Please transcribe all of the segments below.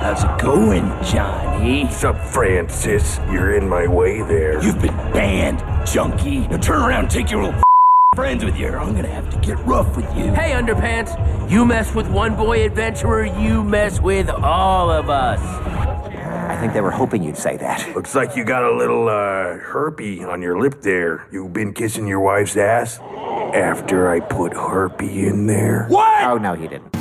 How's it going, Johnny? What's up, Francis? You're in my way there. You've been banned, junkie. Now turn around and take your little friends with you, or I'm gonna have to get rough with you. Hey, Underpants, you mess with one boy adventurer, you mess with all of us. I think they were hoping you'd say that. Looks like you got a little, uh, herpy on your lip there. You've been kissing your wife's ass? After I put herpy in there? What? Oh, no, he didn't.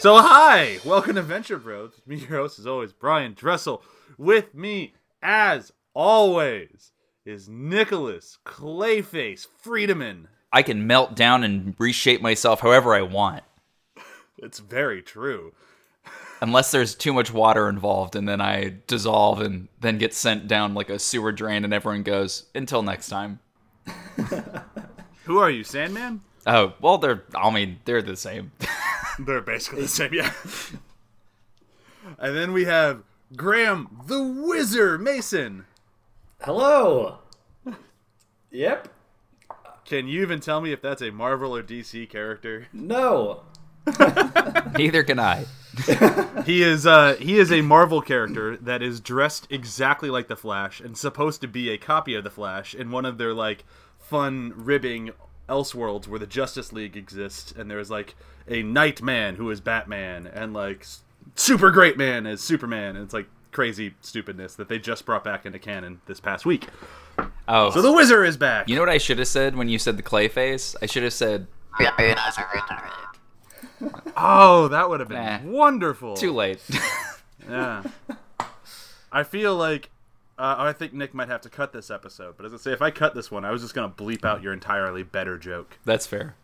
So hi, welcome to Venture Bros. With me, your host, as always, Brian Dressel. With me, as always, is Nicholas Clayface Friedemann. I can melt down and reshape myself however I want. It's very true. Unless there's too much water involved and then I dissolve and then get sent down like a sewer drain and everyone goes, until next time. Who are you, Sandman? Oh, well, they're, I mean, they're the same. They're basically the same, yeah. and then we have Graham the Wizard Mason. Hello. Yep. Can you even tell me if that's a Marvel or DC character? No. Neither can I. He is uh he is a Marvel character that is dressed exactly like the Flash and supposed to be a copy of the Flash in one of their like fun ribbing Elseworlds where the Justice League exists and there's like a Nightman who is Batman and like Super Great Man as Superman and it's like crazy stupidness that they just brought back into canon this past week. Oh, So the Wizard is back. you know what I should have said when you said the clay face? I should have said, oh, that would have been Nah. wonderful. too late. Yeah. I feel like uh, I think Nick might have to cut this episode, but as I say, if I cut this one, I was just gonna bleep out your entirely better joke. That's fair.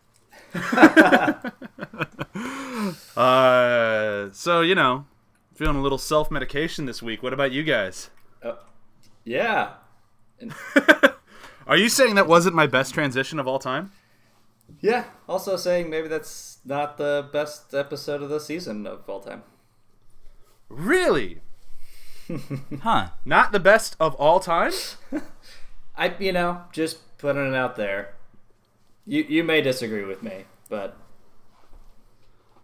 Uh, so you know, feeling a little self medication this week. What about you guys? Yeah. Are you saying that wasn't my best transition of all time? Yeah. Also saying maybe that's not the best episode of the season of all time. Really? Huh. Not the best of all time? I, you know, just putting it out there. You you may disagree with me, but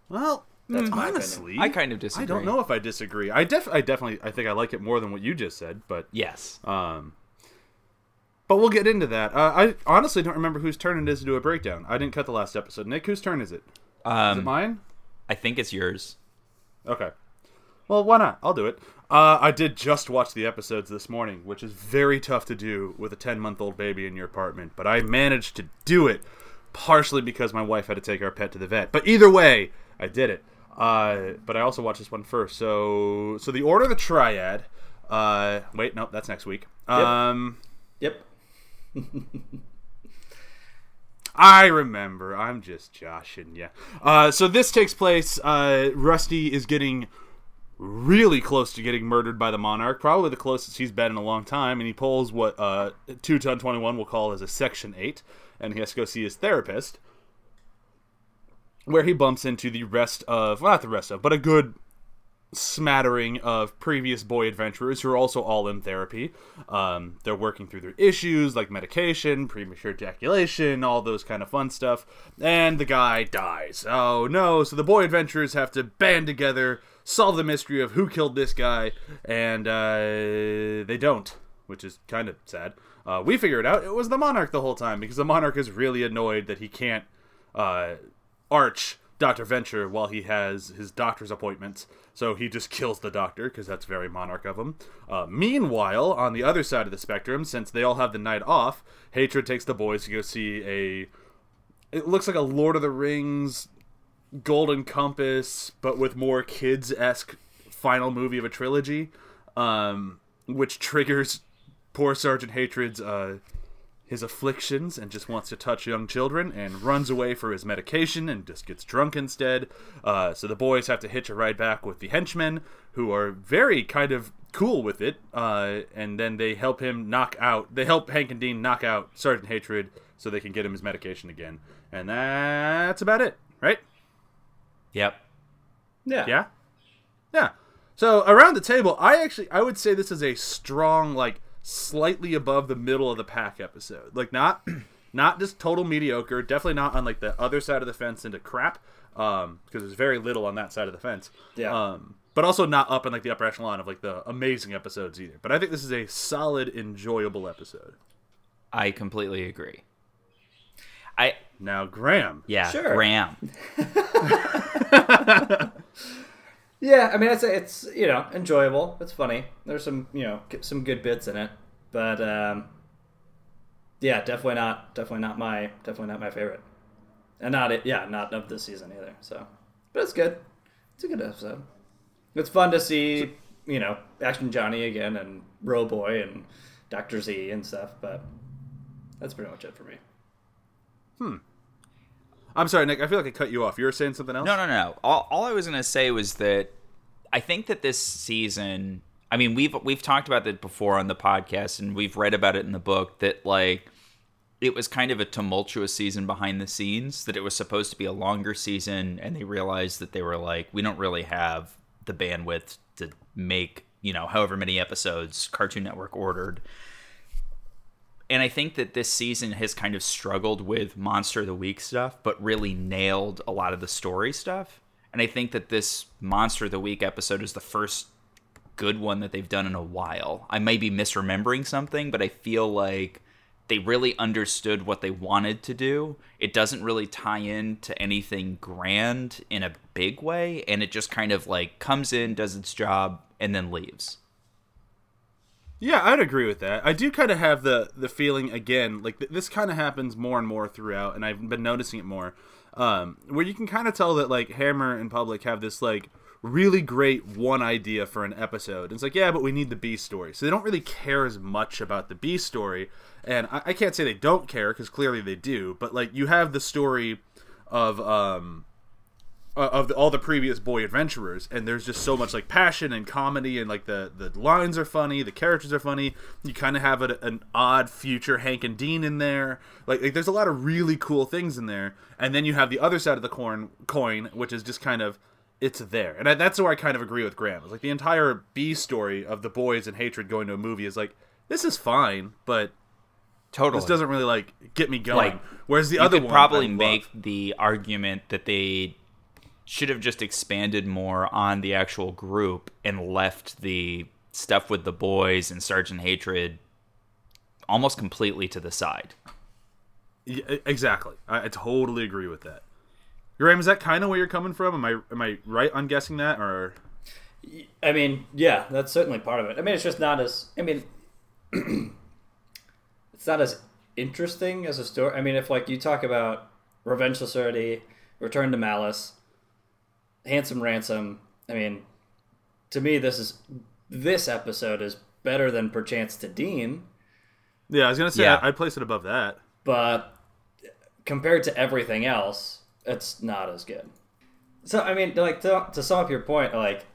Well, That's my honestly, I kind of disagree. I don't know if I disagree. I def, I definitely, I think I like it more than what you just said, but Yes. Um, but we'll get into that. Uh, I honestly don't remember whose turn it is to do a breakdown. I didn't cut the last episode. Nick, whose turn is it Um, mine? I think it's yours. Okay. Well, why not? I'll do it. Uh, I did just watch the episodes this morning, which is very tough to do with a 10 month old baby in your apartment, but I managed to do it partially because my wife had to take our pet to the vet. But either way, I did it. Uh, but I also watched this one first. So, so the Order of the Triad. Uh, wait, nope, that's next week. Um, yep. I remember. I'm just joshing Yeah. Uh, so this takes place. Uh, Rusty is getting really close to getting murdered by the Monarch, probably the closest he's been in a long time, and he pulls what uh, Two Ton Twenty One will call as a Section Eight, and he has to go see his therapist, where he bumps into the rest of, well, not the rest of, but a good smattering of previous boy adventurers who are also all in therapy. Um, they're working through their issues like medication, premature ejaculation, all those kind of fun stuff. And the guy dies. Oh no! So the boy adventurers have to band together, solve the mystery of who killed this guy, and uh, they don't, which is kind of sad. Uh, we figure it out. It was the monarch the whole time because the monarch is really annoyed that he can't uh, arch Dr. Venture while he has his doctor's appointments. So he just kills the doctor because that's very monarch of him. Uh, meanwhile, on the other side of the spectrum, since they all have the night off, Hatred takes the boys to go see a. It looks like a Lord of the Rings Golden Compass, but with more kids esque final movie of a trilogy, um, which triggers poor Sergeant Hatred's uh, his afflictions and just wants to touch young children and runs away for his medication and just gets drunk instead. Uh, so the boys have to hitch a ride back with the henchmen, who are very kind of cool with it. Uh, and then they help him knock out. They help Hank and Dean knock out Sergeant Hatred so they can get him his medication again. And that's about it, right? Yep. Yeah. Yeah, yeah. So around the table, I actually I would say this is a strong, like slightly above the middle of the pack episode. Like not not just total mediocre, definitely not on like the other side of the fence into crap. Um, because there's very little on that side of the fence. Yeah. Um, but also not up in like the upper echelon of like the amazing episodes either. But I think this is a solid, enjoyable episode. I completely agree. I Now, Graham. yeah, Sure. Graham. Yeah, I mean, it's it's you know enjoyable. It's funny. There's some you know some good bits in it, but um, yeah, definitely not definitely not my definitely not my favorite, and not it. Yeah, not of this season either. So, but it's good. It's a good episode. It's fun to see you know Action Johnny again and Robo Boy and Doctor Z and stuff. But that's pretty much it for me. I'm sorry, Nick. I feel like I cut you off. You were saying something else? No, no, no. All, all I was gonna say was that I think that this season. I mean, we've we've talked about that before on the podcast, and we've read about it in the book. That like it was kind of a tumultuous season behind the scenes. That it was supposed to be a longer season, and they realized that they were like, we don't really have the bandwidth to make you know however many episodes Cartoon Network ordered. And I think that this season has kind of struggled with Monster of the Week stuff, but really nailed a lot of the story stuff. And I think that this Monster of the Week episode is the first good one that they've done in a while. I may be misremembering something, but I feel like they really understood what they wanted to do. It doesn't really tie in to anything grand in a big way, and it just kind of like comes in, does its job, and then leaves. Yeah, I'd agree with that. I do kind of have the the feeling again, like th- this kind of happens more and more throughout, and I've been noticing it more, um, where you can kind of tell that like Hammer and Publick have this like really great one idea for an episode. And It's like, yeah, but we need the B story, so they don't really care as much about the B story, and I, I can't say they don't care because clearly they do, but like you have the story of um uh, of the, all the previous boy adventurers and there's just so much like passion and comedy and like the the lines are funny the characters are funny. You kind of have a, an odd future hank and dean in there. Like, like there's a lot of really cool things in there. And then you have the other side of the coin coin which is just kind of it's there. And I, that's where i kind of agree with graham. It's like the entire b story of the boys and hatred going to a movie is like this is fine but Totally. this doesn't really like get me going. Like, whereas the other could one probably make the argument that they should have just expanded more on the actual group and left the stuff with the boys and Sergeant Hatred almost completely to the side. Yeah, exactly. I, I totally agree with that. Graham, is that kind of where you're coming from? Am I am I right on guessing that, or I mean, yeah, that's certainly part of it. I mean, it's just not as. I mean, it's not as interesting as a story. I mean, if like you talk about Revenge Society, Return to Malice, Handsome Ransom. I mean, to me, this is this episode is better than Perchance to Dean, yeah? I was gonna say Yeah. I, I'd place it above that. but compared to everything else, it's not as good. So I mean, like to, to sum up your point, like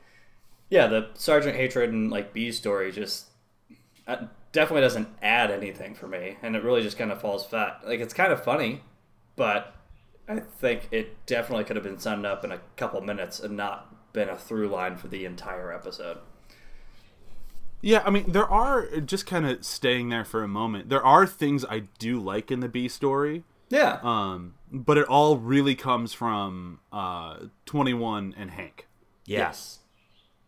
yeah, the Sergeant Hatred and like B story just uh, definitely doesn't add anything for me, and it really just kind of falls flat. Like it's kind of funny, but I think it definitely could have been summed up in a couple minutes and not been a through line for the entire episode. Yeah, I mean there are just kind of staying there for a moment. There are things I do like in the B story, Yeah, um, but it all really comes from uh, Twenty One and Hank. yes,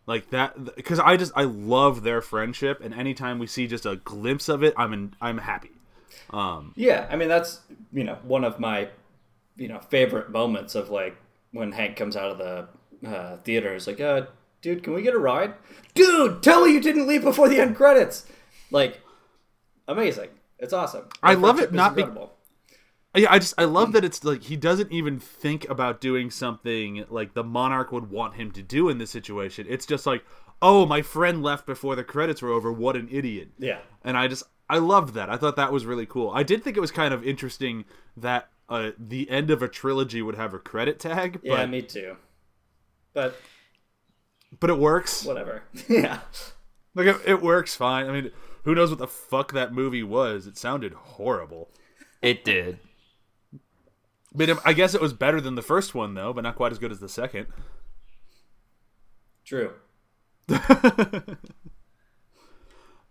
Like that, because I just I love their friendship, and anytime we see just a glimpse of it, I'm in, I'm happy. Um Yeah, I mean that's you know one of my you know favorite moments of like when Hank comes out of the uh, theater. It's like, uh, dude, can we get a ride? Dude, tell me you didn't leave before the end credits. Like, amazing. It's awesome. I love it not be- incredible. Yeah, I just I love that it's like he doesn't even think about doing something like the monarch would want him to do in this situation. It's just like, oh, my friend left before the credits were over. What an idiot! Yeah. And I just I loved that. I thought that was really cool. I did think it was kind of interesting that uh, the end of a trilogy would have a credit tag, Yeah, me too. But but it works. whatever. yeah. Like it, it works fine. I mean, who knows what the fuck that movie was? It sounded horrible. It did. I mean, I guess it was better than the first one though, but not quite as good as the second. True.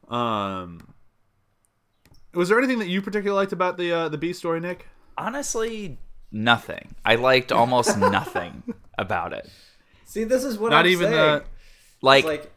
um, was there anything that you particularly liked about the uh, the B story, Nick? Honestly, nothing. I liked almost nothing about it. See, this is what Not I'm even saying. the. Like, It's like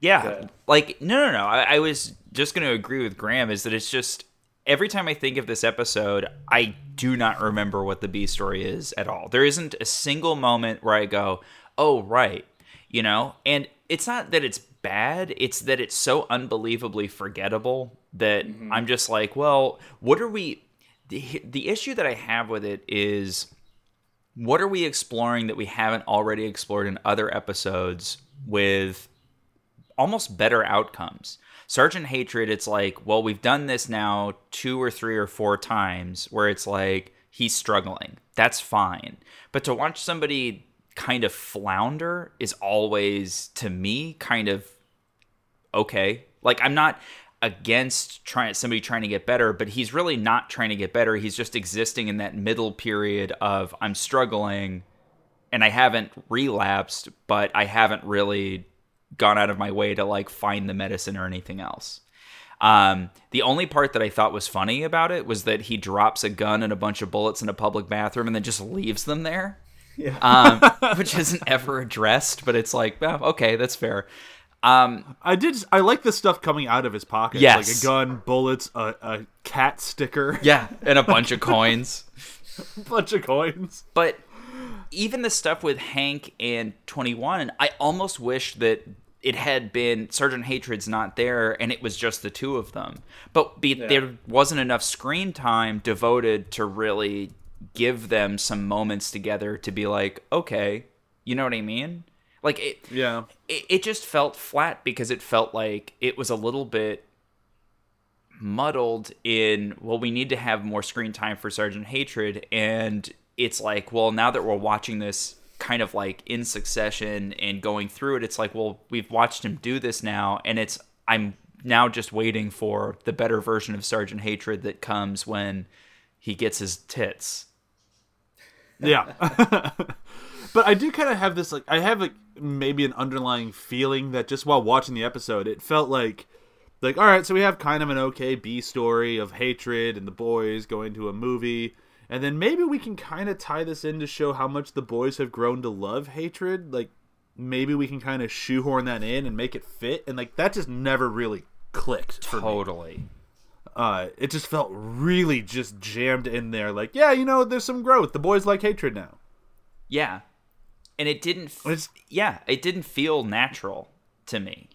yeah, Good. like no, no, no. I, I was just going to agree with Graham. Is that it's just every time I think of this episode, I do not remember what the B story is at all. There isn't a single moment where I go, "Oh, right," you know. And it's not that it's bad; it's that it's so unbelievably forgettable that mm-hmm. I'm just like, well, what are we? The, the issue that I have with it is what are we exploring that we haven't already explored in other episodes with almost better outcomes. Sergeant Hatred, it's like, well, we've done this now two or three or four times where it's like he's struggling. That's fine. But to watch somebody kind of flounder is always, to me, kind of okay. Like I'm not against trying somebody trying to get better, but he's really not trying to get better. He's just existing in that middle period of I'm struggling and I haven't relapsed, but I haven't really gone out of my way to like find the medicine or anything else. Um, the only part that I thought was funny about it was that he drops a gun and a bunch of bullets in a public bathroom and then just leaves them there. Yeah. Um, which isn't ever addressed, but it's like, oh, okay, that's fair. Um, I did. I like the stuff coming out of his pocket. Yes. like a gun, bullets, a, a cat sticker, yeah, and a bunch of coins. a bunch of coins. But even the stuff with Hank and 21, I almost wish that it had been Sergeant Hatred's not there and it was just the two of them. But be, there wasn't enough screen time devoted to really give them some moments together to be like, okay, you know what I mean? Like it, Yeah. it, it just felt flat because it felt like it was a little bit muddled in well we need to have more screen time for sergeant hatred and it's like well now that we're watching this kind of like in succession and going through it it's like well we've watched him do this now and it's i'm now just waiting for the better version of sergeant hatred that comes when he gets his tits Yeah. but I do kind of have this like I have like maybe an underlying feeling that just while watching the episode, it felt like like all right, so we have kind of an okay B story of hatred and the boys going to a movie. And then maybe we can kind of tie this in to show how much the boys have grown to love hatred. Like maybe we can kind of shoehorn that in and make it fit. And like that just never really clicked for me totally uh, it just felt really just jammed in there. Like, yeah, you know, there's some growth. The boys like hatred now. Yeah. And it didn't f- It's- yeah, it didn't feel natural to me.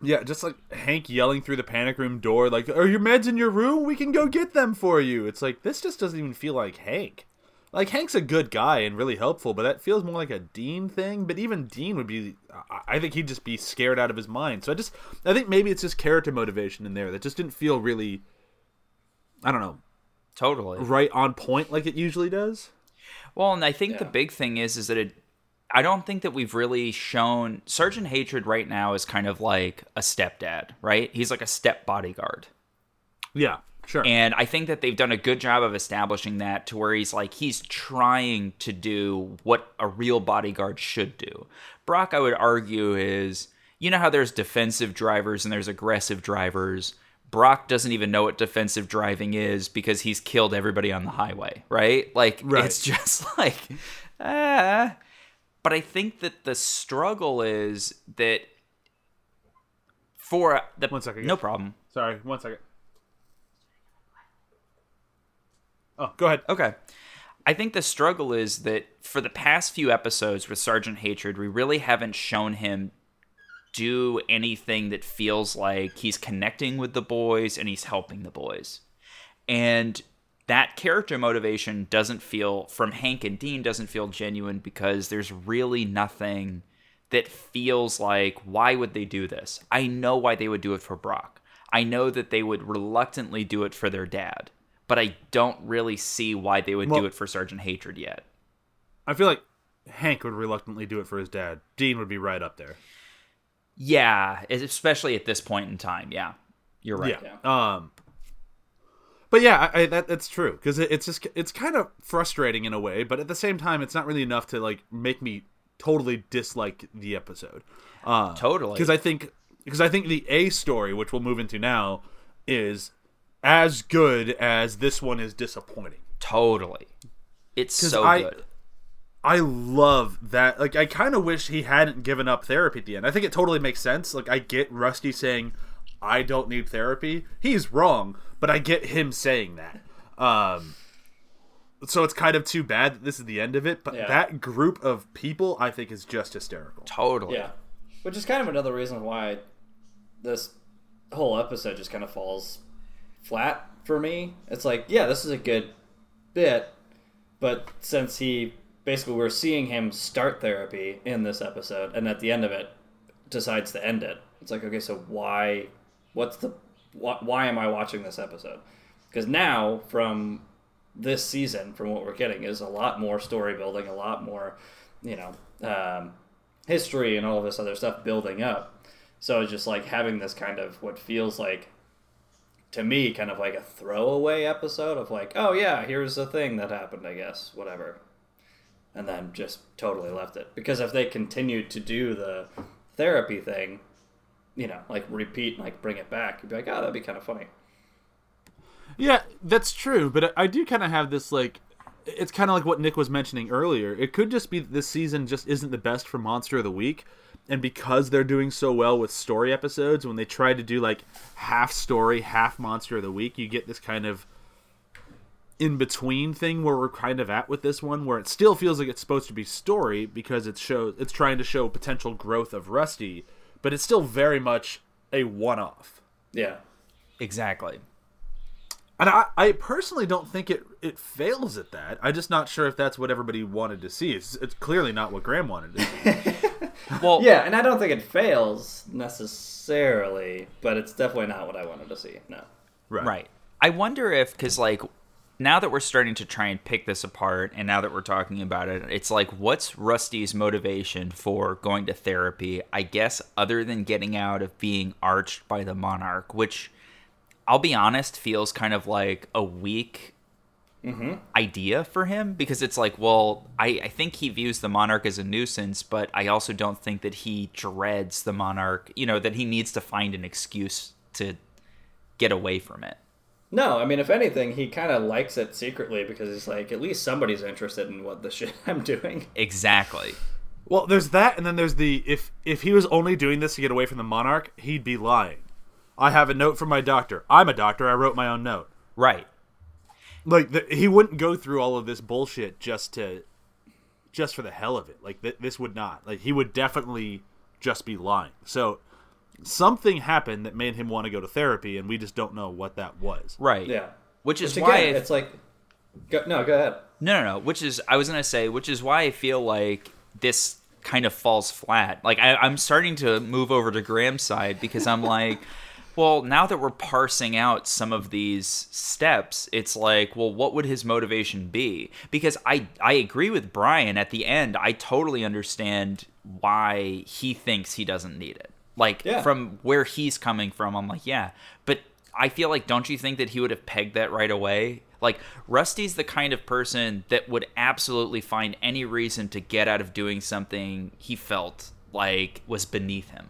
Yeah, just like Hank yelling through the panic room door, like, "Are your meds in your room? We can go get them for you." It's like this just doesn't even feel like Hank. Like Hank's a good guy and really helpful, but that feels more like a Dean thing. But even Dean would be, I- I think he'd just be scared out of his mind. So I just, I think maybe it's just character motivation in there that just didn't feel really, I don't know, Totally. right on point like it usually does. Well, and I think the big thing is is that it I don't think that we've really shown Sergeant Hatred right now is kind of like a stepdad, right? He's like a step bodyguard. Yeah, sure. And I think that they've done a good job of establishing that to where he's like he's trying to do what a real bodyguard should do. Brock, I would argue, is you know how there's defensive drivers and there's aggressive drivers. Brock doesn't even know what defensive driving is because he's killed everybody on the highway, right? Like Right. it's just like ah. But I think that the struggle is that for the One second, no guys. problem. Sorry, one second. Oh, go ahead. Okay. I think the struggle is that for the past few episodes with Sergeant Hatred, we really haven't shown him do anything that feels like he's connecting with the boys and he's helping the boys. And that character motivation doesn't feel from Hank and Dean doesn't feel genuine because there's really nothing that feels like why would they do this? I know why they would do it for Brock. I know that they would reluctantly do it for their dad, but I don't really see why they would Well- do it for Sergeant Hatred yet. I feel like Hank would reluctantly do it for his dad. Dean would be right up there. Yeah, especially at this point in time. Yeah, you're right. Yeah. Um. But yeah, I, I, that that's true because it, it's just it's kind of frustrating in a way, but at the same time, it's not really enough to like make me totally dislike the episode. Uh, Totally. because I think because I think the A story, which we'll move into now, is as good as this one is disappointing. Totally. it's so I- good. I love that. Like, I kind of wish he hadn't given up therapy at the end. I think it totally makes sense. Like, I get Rusty saying, "I don't need therapy." He's wrong, but I get him saying that. Um, so it's kind of too bad that this is the end of it. But Yeah. that group of people, I think, is just hysterical. Totally. Yeah, which is kind of another reason why this whole episode just kind of falls flat for me. It's like, yeah, this is a good bit, but since he basically we're seeing him start therapy in this episode, and at the end of it decides to end it. It's like, okay, so why? What's the? Why, why am I watching this episode? Because now from this season, from what we're getting, is a lot more story building, a lot more, you know, um, history and all this other stuff building up. So it's just like having this kind of what feels like to me kind of like a throwaway episode of like, oh yeah, here's a thing that happened, I guess, whatever. And then just totally left it. Because if they continued to do the therapy thing, you know, like repeat and like bring it back, you'd be like, oh, that'd be kind of funny. Yeah, that's true. But I do kind of have this like. It's kind of like what Nick was mentioning earlier. It could just be this season just isn't the best for Monster of the Week, and because they're doing so well with story episodes, when they try to do like half story, half Monster of the Week, you get this kind of in between thing where we're kind of at with this one, where it still feels like it's supposed to be story because it shows it's trying to show potential growth of Rusty, but it's still very much a one-off. Yeah. Exactly. And I, I personally don't think it it fails at that. I'm just not sure if that's what everybody wanted to see. It's, it's clearly not what Graham wanted to see. Well, Yeah, and I don't think it fails necessarily, but it's definitely not what I wanted to see. No. Right. I wonder if because like now that we're starting to try and pick this apart, and now that we're talking about it, it's like what's Rusty's motivation for going to therapy? I guess other than getting out of being arched by the monarch, which I'll be honest feels kind of like a weak mm-hmm. idea for him because it's like, well, I, I think he views the monarch as a nuisance, but I also don't think that he dreads the monarch. You know that he needs to find an excuse to get away from it. No, I mean, if anything, he kind of likes it secretly because he's like, at least somebody's interested in what the shit I'm doing. Exactly. well, there's that, and then there's the if if he was only doing this to get away from the monarch, he'd be lying. I have a note from my doctor. I'm a doctor. I wrote my own note. Right. Like the, he wouldn't go through all of this bullshit just to just for the hell of it. Like th- this would not. Like he would definitely just be lying. So something happened that made him want to go to therapy, and we just don't know what that was. Right. Yeah. Which is Which, why again, it's like, go, no, go ahead. No, no, no. Which is I was gonna say, which is why I feel like this kind of falls flat. Like I, I'm starting to move over to Graham's side because I'm like, well, now that we're parsing out some of these steps, it's like, well, what would his motivation be? Because I I agree with Brian at the end. I totally understand why he thinks he doesn't need it. Like Yeah. from where he's coming from, I'm like, yeah, but I feel like, don't you think that he would have pegged that right away? Like, Rusty's the kind of person that would absolutely find any reason to get out of doing something he felt like was beneath him.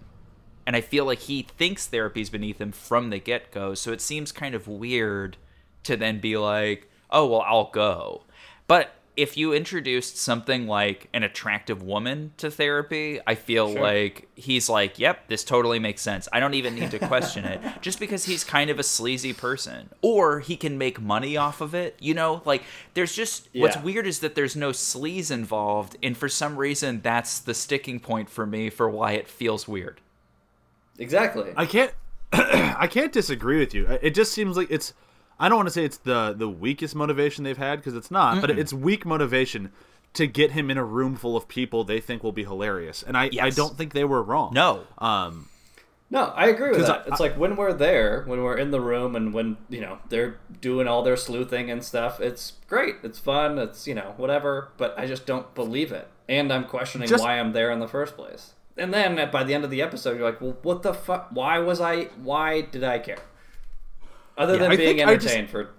And I feel like he thinks therapy's beneath him from the get go. So it seems kind of weird to then be like, oh, well, I'll go. But if you introduced something like an attractive woman to therapy, I feel like he's like, yep, this totally makes sense. I don't even need to question it. Just because he's kind of a sleazy person. Or he can make money off of it. You know, like there's just what's weird is that there's no sleaze involved. And for some reason, that's the sticking point for me for why it feels weird. Exactly. I can't I can't disagree with you. It just seems like it's I don't want to say it's the the weakest motivation they've had because it's not, but it's weak motivation to get him in a room full of people they think will be hilarious. And I I don't think they were wrong. No. Um No, I agree with 'Cause that. I- it's like when we're there, when we're in the room, and when you know they're doing all their sleuthing and stuff. It's great. It's fun. It's you know whatever. But I just don't believe it, and I'm questioning Just- why I'm there in the first place. And then by the end of the episode, you're like, well, what the fuck? Why was I? Why did I care? Other than I being think I just- entertained for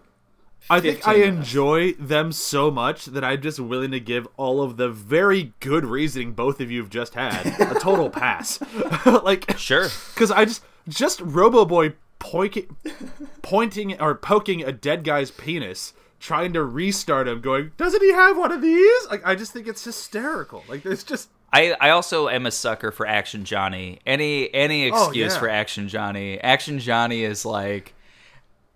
I think I minutes. enjoy them so much that I'm just willing to give all of the very good reasoning both of you have just had a total pass. like, Sure. because I just just Robo Boy pointing, pointing or poking a dead guy's penis, trying to restart him, going, "Doesn't he have one of these?" Like, I just think it's hysterical. Like, there's just I, I also am a sucker for Action Johnny. Any any Oh, excuse yeah. for Action Johnny. Action Johnny is like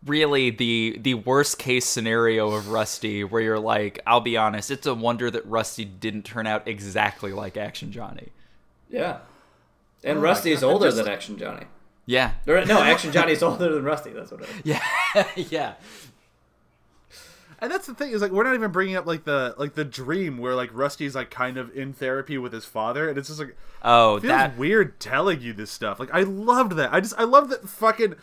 really the the worst case scenario of Rusty where you're like, I'll be honest, it's a wonder that Rusty didn't turn out exactly like Action Johnny. Yeah. Oh and Oh my Rusty's God, older just- than Action Johnny. Yeah. Or, no, Action Johnny's older than Rusty. That's what it is. Yeah. yeah. And that's the thing is like we're not even bringing up like the like the dream where like Rusty's like kind of in therapy with his father, and it's just like Oh, it feels that weird telling you this stuff. Like I loved that. I just I love that fucking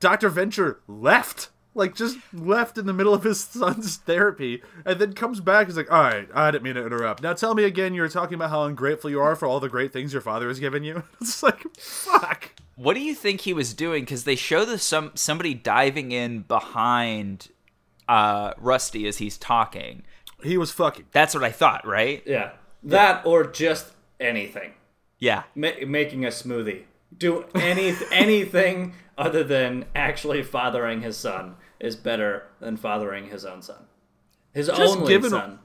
Doctor Venture left, like just left in the middle of his son's therapy, and then comes back. He's like, "All right, I didn't mean to interrupt. Now tell me again. You were talking about how ungrateful you are for all the great things your father has given you. It's like fuck." What do you think he was doing? Because they show the some somebody diving in behind uh, Rusty as he's talking. He was fucking. That's what I thought, right? Yeah. That or just anything. Yeah. Ma- making a smoothie. Do any anything other than actually fathering his son is better than fathering his own son. His only given- son.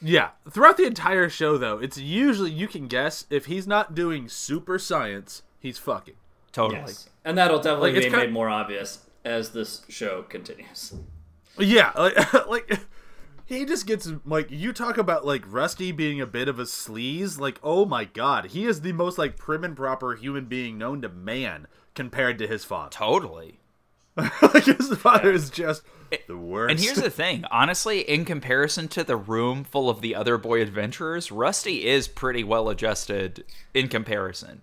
Yeah. Throughout the entire show, though, it's usually you can guess if he's not doing super science, he's fucking. Totally. Yes. And that'll definitely Like, be kinda- made more obvious as this show continues. Yeah, like, like he just gets like you talk about like Rusty being a bit of a sleaze. Like, oh my god, he is the most like prim and proper human being known to man compared to his father. Totally. like his father is just the worst. And here's the thing, honestly, in comparison to the room full of the other boy adventurers, Rusty is pretty well adjusted in comparison.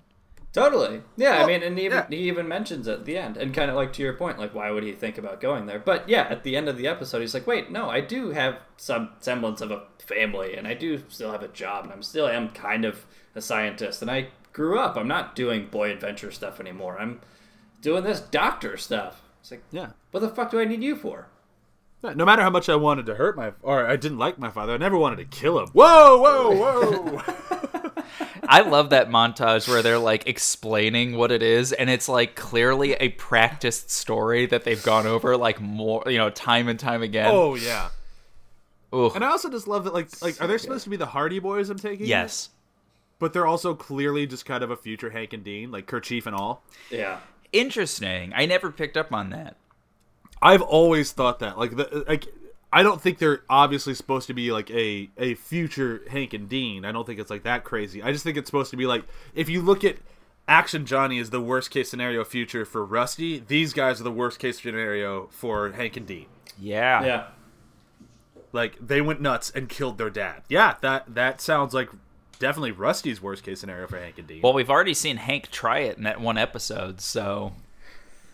Totally. Yeah, I mean, and he even, yeah. he even mentions it at the end, and kind of like to your point, like why would he think about going there? But yeah, at the end of the episode, he's like, "Wait, no, I do have some semblance of a family, and I do still have a job, and I'm still am kind of a scientist, and I grew up. I'm not doing boy adventure stuff anymore. I'm doing this doctor stuff." It's like, yeah. what the fuck do I need you for? No matter how much I wanted to hurt my, or I didn't like my father, I never wanted to kill him. Whoa, whoa, whoa! I love that montage where they're like explaining what it is, and it's like clearly a practiced story that they've gone over like more, you know, time and time again. oh yeah. Ugh. And I also just love that, like, like are they supposed to be the Hardy Boys? I'm taking. yes. But they're also clearly just kind of a future Hank and Dean, like kerchief and all. Yeah, Interesting. I never picked up on that. I've always thought that. Like the like I don't think they're obviously supposed to be like a a future Hank and Dean. I don't think it's like that crazy. I just think it's supposed to be like if you look at Action Johnny is the worst case scenario future for Rusty, these guys are the worst case scenario for Hank and Dean. Yeah. yeah. Like they went nuts and killed their dad. Yeah, that that sounds like definitely Rusty's worst case scenario for Hank and Dean. Well, we've already seen Hank try it in that one episode, so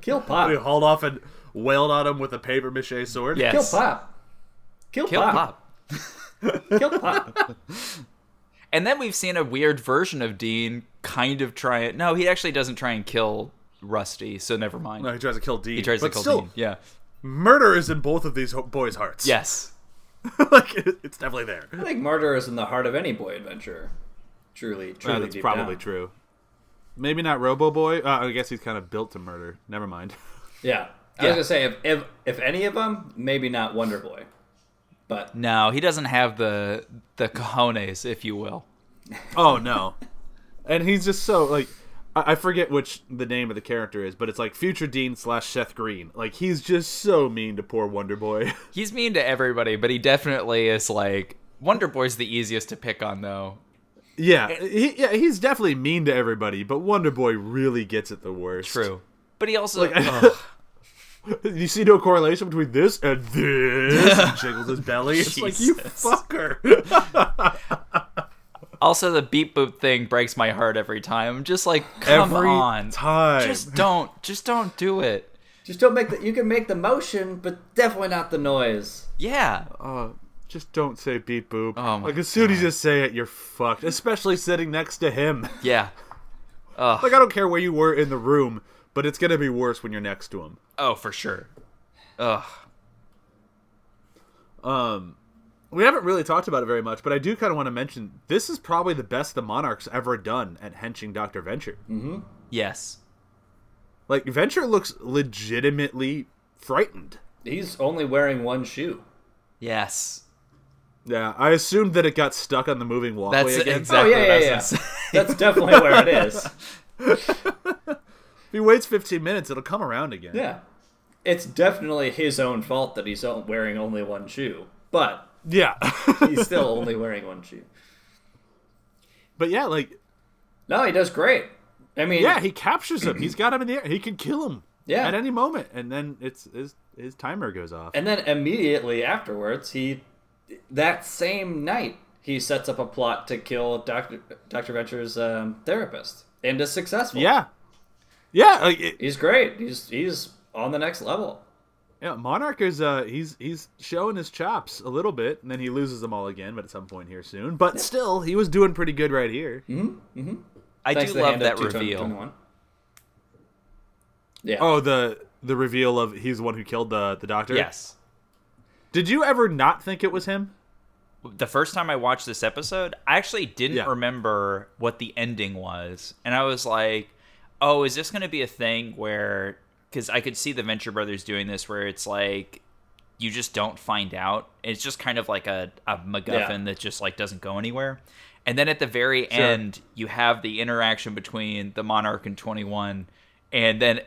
Kill Pop. Pop. hauled off and wailed on him with a paper mache sword. yes. Kill Pop. Kill, Kill Pop. Pop. Kill Pop. And then we've seen a weird version of Dean kind of try it. No, he actually doesn't try and kill Rusty, so never mind. No, he tries to kill Dean. he tries but to kill still, Dean. Yeah. murder is in both of these ho- boys' hearts. Yes. like it, it's definitely there. I think murder is in the heart of any boy adventurer. Truly, truly. Uh, that's deep probably down. true. Maybe not Robo Boy. Uh, I guess he's kind of built to murder. Never mind. Yeah. I Yeah. was gonna say if, if if any of them, maybe not Wonder Boy, but No, he doesn't have the the cojones, if you will. oh no, and he's just so like I, I forget which the name of the character is, but it's like Future Dean slash Seth Green. Like he's just so mean to poor Wonder Boy. He's mean to everybody, but he definitely is like Wonder Boy's the easiest to pick on though. yeah, he, yeah, he's definitely mean to everybody, but Wonder Boy really gets it the worst. True. But he also Like. You see no correlation between this and this? and jiggles his belly. It's like you fucker. Also the beep boop thing breaks my heart every time. I'm just like, come Every on. time. Just don't just don't do it. just don't make the. You can make the motion, but definitely not the noise. Yeah. Uh, just don't say beep boop. Oh my like as soon as you say it, you're fucked. Especially sitting next to him. Yeah. like I don't care where you were in the room, but it's gonna be worse when you're next to him. Oh, for sure. Ugh. Um, we haven't really talked about it very much, but I do kind of want to mention this is probably the best the Monarchs ever done at henching Doctor Venture. Mm-hmm. Yes. Like Venture looks legitimately frightened. He's only wearing one shoe. Yes. Yeah, I assumed that it got stuck on the moving walkway That's again. exactly oh yeah, what yeah, yeah. That's definitely where it is. If he waits 15 minutes, it'll come around again. Yeah, it's definitely his own fault that he's o- wearing only one shoe, but Yeah. he's still only wearing one shoe. but yeah, like No, he does great. I mean, yeah, he captures him. He's got him in the air. He can kill him. Yeah. At any moment, and then it's his his timer goes off. and then immediately afterwards, he that same night he sets up a plot to kill Doctor Doctor Venture's um, therapist, and is successful. yeah. Yeah, like it, he's great. He's he's on the next level. Yeah, Monarch is uh he's he's showing his chops a little bit, and then he loses them all again, but at some point here soon. But still, he was doing pretty good right here. I Thanks do love that of 221. reveal. Yeah. Oh, the the reveal of he's the one who killed the the doctor. Yes. Did you ever not think it was him? the first time I watched this episode, I actually didn't Yeah. remember what the ending was. And I was like, oh, is this going to be a thing where. Because I could see the Venture Brothers doing this where it's like. You just don't find out. It's just kind of like a, a MacGuffin Yeah. that just like doesn't go anywhere. And then at the very end, you have the interaction between the Monarch and 21. And then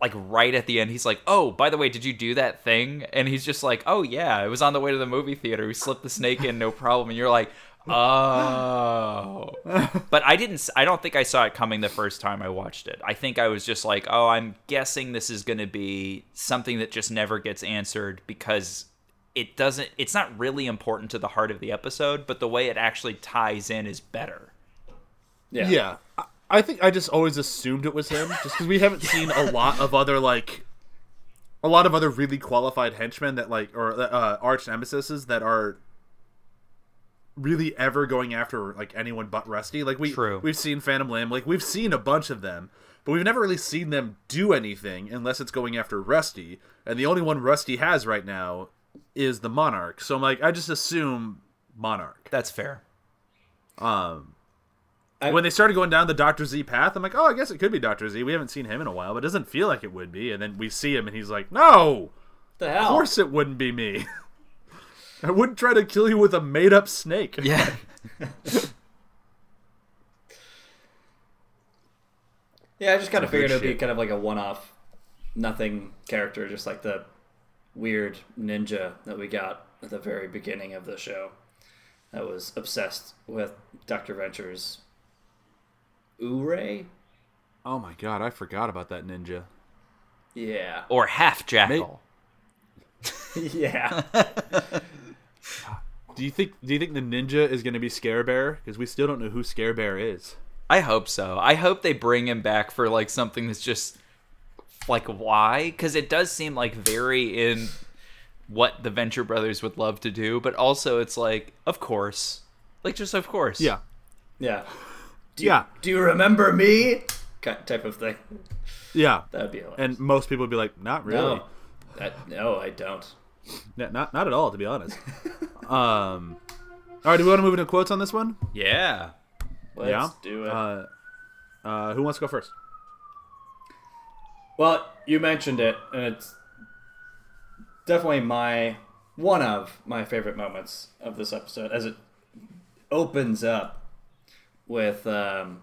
like right at the end he's like oh by the way did you do that thing and he's just like oh yeah it was on the way to the movie theater we slipped the snake in no problem and you're like oh. But i didn't s- i don't think i saw it coming the first time i watched it. I think i was just like oh i'm guessing this is going to be something that just never gets answered because it doesn't it's not really important to the heart of the episode but the way it actually ties in is better. Yeah. Yeah, I- I think I just always assumed it was him, just because we haven't seen a lot of other like, a lot of other really qualified henchmen that like or uh, arch nemesises that are really ever going after like anyone but Rusty. Like we True. we've seen Phantom Limb, like we've seen a bunch of them, but we've never really seen them do anything unless it's going after Rusty. And the only one Rusty has right now is the Monarch. So I'm like, I just assume Monarch. that's fair Um when they started going down the Doctor Z path, I'm like, oh, I guess it could be Doctor Z. We haven't seen him in a while, but it doesn't feel like it would be. And then we see him, and he's like, no, The hell? of course it wouldn't be me. I wouldn't try to kill you with a made up snake. yeah Yeah, I just kind of figured it would be kind of like a one-off, nothing character, just like the weird ninja that we got at the very beginning of the show. That was obsessed with Doctor Venture's Ure. Oh my god, I forgot about that ninja. Yeah, or half jackal yeah. Do you think? Do you think the ninja is going to be Scare Bear? Because we still don't know who Scare Bear is. I hope so. I hope they bring him back for like something that's just like why? Because it does seem like very in what the Venture Brothers would love to do, but also it's like, of course, like just of course. Yeah, Yeah. yeah, Do you remember me? Type of thing. yeah. That'd be hilarious. And most people would be like, not really. no, that, no, I don't. N- not not at all, to be honest. um. All right, do we want to move into quotes on this one? Yeah. Let's yeah. do it. Uh, uh, who wants to go first? Well, you mentioned it, and it's definitely my one of my favorite moments of this episode, as it opens up with um,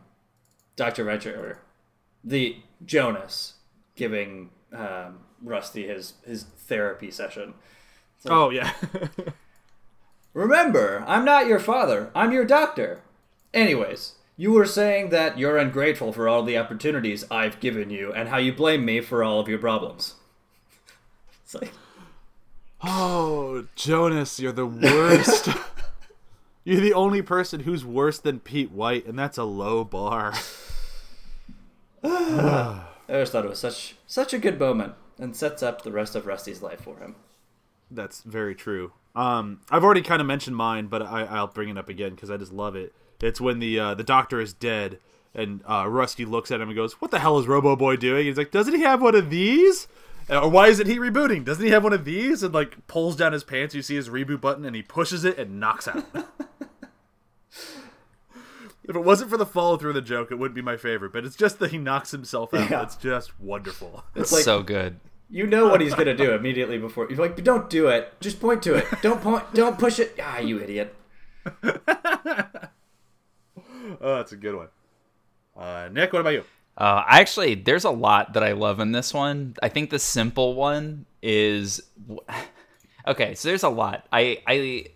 Doctor Venture, the Jonas, giving um, Rusty his his therapy session. Oh yeah. Remember, I'm not your father. I'm your doctor. Anyways, you were saying that you're ungrateful for all the opportunities I've given you and how you blame me for all of your problems. It's like, Oh, Jonas, you're the worst. you're the only person who's worse than Pete White, and that's a low bar. I just thought it was such such a good moment and sets up the rest of Rusty's life for him. That's very true. Um, I've already kind of mentioned mine, but I, I'll bring it up again because I just love it. It's when the uh, the doctor is dead, and uh, Rusty looks at him and goes, "What the hell is Robo Boy doing?" He's like, "Doesn't he have one of these?" Or why isn't he rebooting? Doesn't he have one of these? And like pulls down his pants, you see his reboot button, and he pushes it and knocks out. if it wasn't for the follow through of the joke, it wouldn't be my favorite. But it's just that he knocks himself out. Yeah. It's just wonderful. It's like- so good. You know what he's gonna do immediately before you're like, don't do it. Just point to it. Don't point. Don't push it. Ah, you idiot. Oh, that's a good one. Uh, Nick, what about you? Uh, actually, there's a lot that I love in this one. I think the simple one is okay. So there's a lot. I I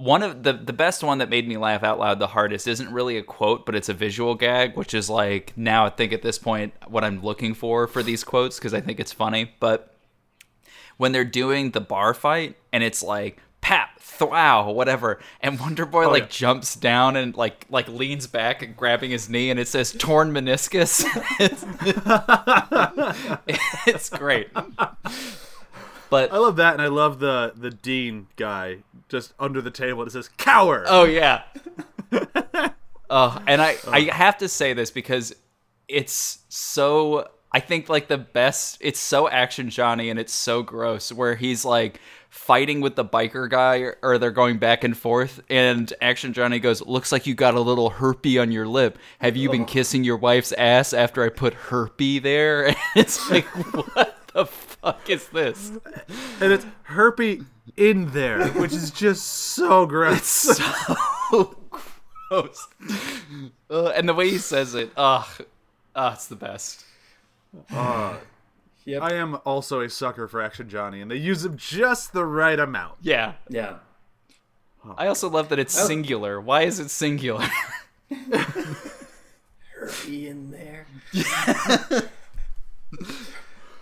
one of the the best one that made me laugh out loud the hardest isn't really a quote, but it's a visual gag, which is like now I think at this point what I'm looking for for these quotes because I think it's funny. But when they're doing the bar fight and it's like pap thwow whatever and wonder boy oh, like yeah. jumps down and like like leans back and grabbing his knee and it says torn meniscus it's, it's great but I love that, and I love the the dean guy just under the table. It says "cower." Oh yeah. uh, and I I have to say this because it's so I think like the best. It's so action Johnny and it's so gross where he's like fighting with the biker guy or, or they're going back and forth and action Johnny goes looks like you got a little herpy on your lip have you been kissing your wife's ass after I put herpy there and it's like what the fuck is this and it's herpy in there, which is just so gross. It's so gross. Uh, and the way he says it, ugh, uh, it's the best. Yep. I am also a sucker for Action Johnny, and they use him just the right amount. Yeah. Yeah. I also love that it's singular. Why is it singular? Be in there.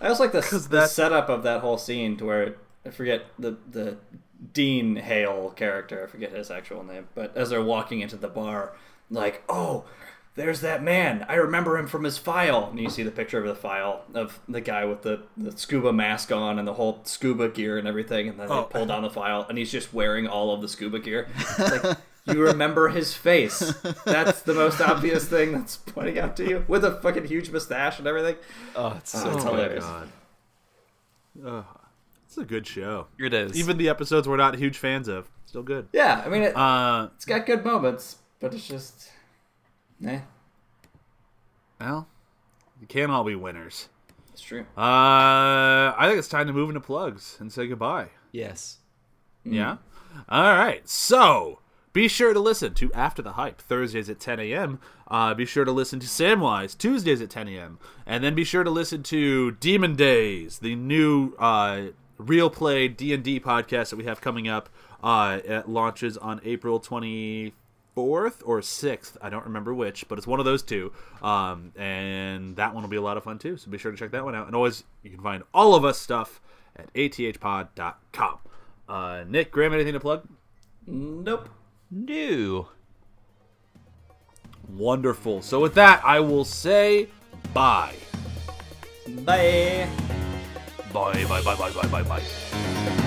I also like the, the setup of that whole scene to where I forget the the Dean Hale character. I forget his actual name, but as they're walking into the bar, like, oh, there's that man. I remember him from his file. And you see the picture of the file of the guy with the, the scuba mask on and the whole scuba gear and everything. And then Oh. they pull down the file, and he's just wearing all of the scuba gear. It's like, you remember his face. That's the most obvious thing that's pointing out to you with a fucking huge mustache and everything. oh, it's so Oh, it's good. hilarious. Ugh. it's a good show. It is. Even the episodes we're not huge fans of, still good. Yeah, I mean, it, Uh, it's got good moments, but it's just, eh, well, you can't all be winners. it's true. Uh, I think it's time to move into plugs and say goodbye. yes. Yeah. All right. So be sure to listen to After the Hype Thursdays at 10 a.m. Uh, be sure to listen to Samwise Tuesdays at 10 a.m. And then be sure to listen to Demon Days, the new uh, real play D and D podcast that we have coming up. Uh, it launches on April 24th or 6th. I don't remember which, but it's one of those two. Um, and that one will be a lot of fun too. So be sure to check that one out. And always, you can find all of us stuff at athpod.com. Uh, Nick, Graham, anything to plug? Nope. New. Wonderful. So with that, I will say bye. Bye. Bye, bye, bye, bye, bye, bye, bye.